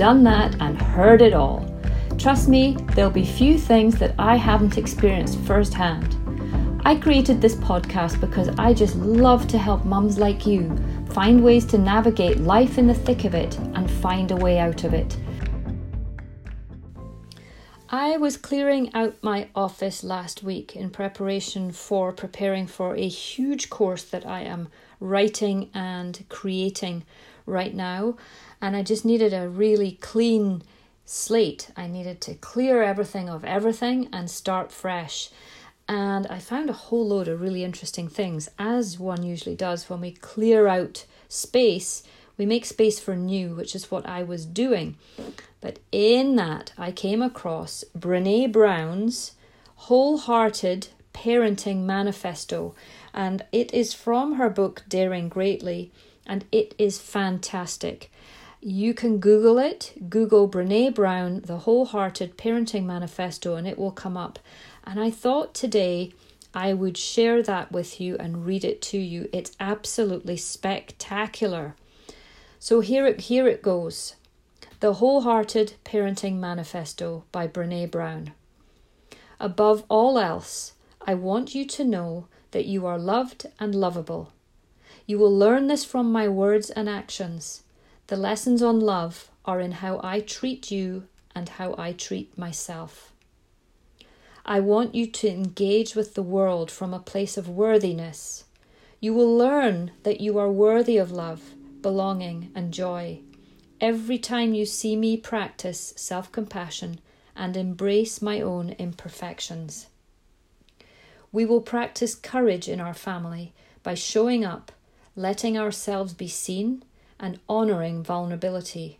done that, and heard it all. Trust me, there'll be few things that I haven't experienced firsthand. I created this podcast because I just love to help mums like you find ways to navigate life in the thick of it and find a way out of it. I was clearing out my office last week in preparation for preparing for a huge course that I am writing and creating right now and I just needed a really clean slate. I needed to clear everything of everything and start fresh. And I found a whole load of really interesting things, as one usually does when we clear out space. We make space for new, which is what I was doing. But in that, I came across Brene Brown's Wholehearted Parenting Manifesto, and it is from her book Daring Greatly, and it is fantastic. You can Google it, Google Brene Brown, the Wholehearted Parenting Manifesto, and it will come up. And I thought today I would share that with you and read it to you. It's absolutely spectacular. So here it, here it goes The Wholehearted Parenting Manifesto by Brene Brown. Above all else, I want you to know that you are loved and lovable. You will learn this from my words and actions. The lessons on love are in how I treat you and how I treat myself. I want you to engage with the world from a place of worthiness. You will learn that you are worthy of love, belonging, and joy. Every time you see me practice self compassion and embrace my own imperfections. We will practice courage in our family by showing up, letting ourselves be seen, and honouring vulnerability.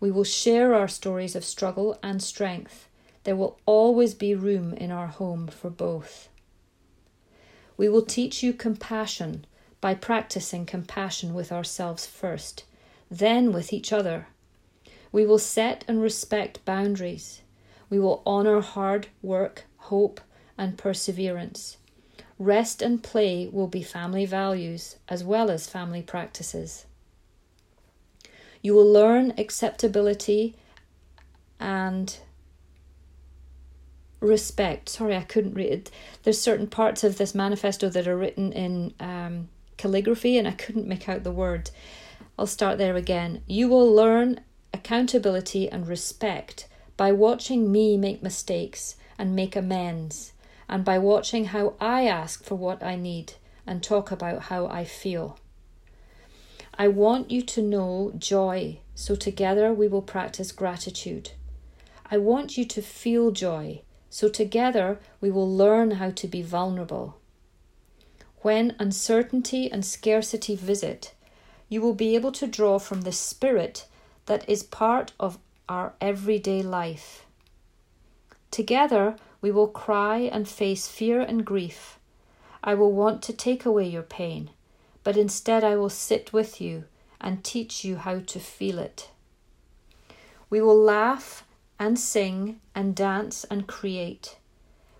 We will share our stories of struggle and strength. There will always be room in our home for both. We will teach you compassion by practicing compassion with ourselves first, then with each other. We will set and respect boundaries. We will honour hard work, hope, and perseverance. Rest and play will be family values as well as family practices. You will learn acceptability and respect. Sorry, I couldn't read it. There's certain parts of this manifesto that are written in um, calligraphy and I couldn't make out the word. I'll start there again. You will learn accountability and respect by watching me make mistakes and make amends, and by watching how I ask for what I need and talk about how I feel. I want you to know joy, so together we will practice gratitude. I want you to feel joy, so together we will learn how to be vulnerable. When uncertainty and scarcity visit, you will be able to draw from the spirit that is part of our everyday life. Together, we will cry and face fear and grief. I will want to take away your pain but instead I will sit with you and teach you how to feel it. We will laugh and sing and dance and create.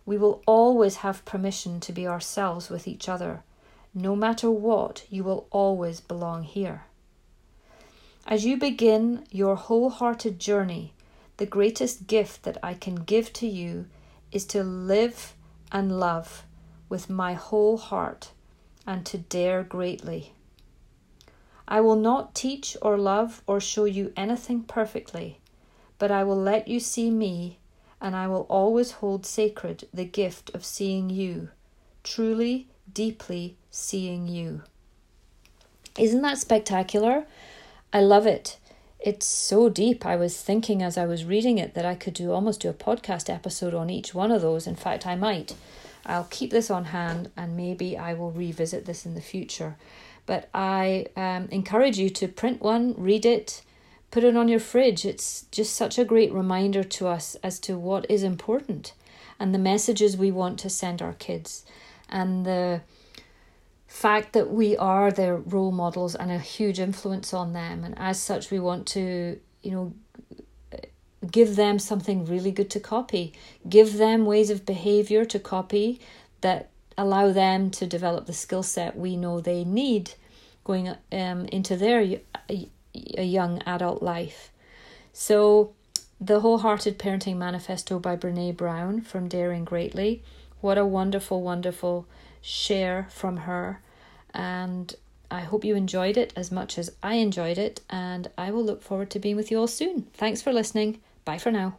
We will always have permission to be ourselves with each other. No matter what, you will always belong here. As you begin your wholehearted journey, the greatest gift that I can give to you is to live and love with my whole heart and to dare greatly. I will not teach or love or show you anything perfectly, but I will let you see me, and I will always hold sacred the gift of seeing you, truly, deeply seeing you. Isn't that spectacular? I love it. It's so deep. I was thinking as I was reading it that I could do almost do a podcast episode on each one of those. In fact, I might. I'll keep this on hand and maybe I will revisit this in the future. But I um, encourage you to print one, read it, put it on your fridge. It's just such a great reminder to us as to what is important and the messages we want to send our kids and the fact that we are their role models and a huge influence on them. And as such we want to you know give them something really good to copy. Give them ways of behavior to copy that allow them to develop the skill set we know they need going um, into their a young adult life. So the wholehearted parenting manifesto by brene brown from daring greatly. What a wonderful wonderful share from her. And I hope you enjoyed it as much as I enjoyed it. And I will look forward to being with you all soon. Thanks for listening. Bye for now.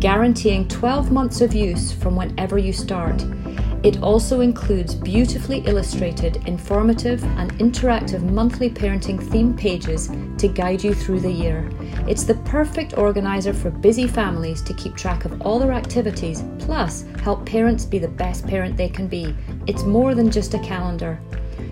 guaranteeing 12 months of use from whenever you start. It also includes beautifully illustrated, informative, and interactive monthly parenting theme pages to guide you through the year. It's the perfect organizer for busy families to keep track of all their activities, plus help parents be the best parent they can be. It's more than just a calendar.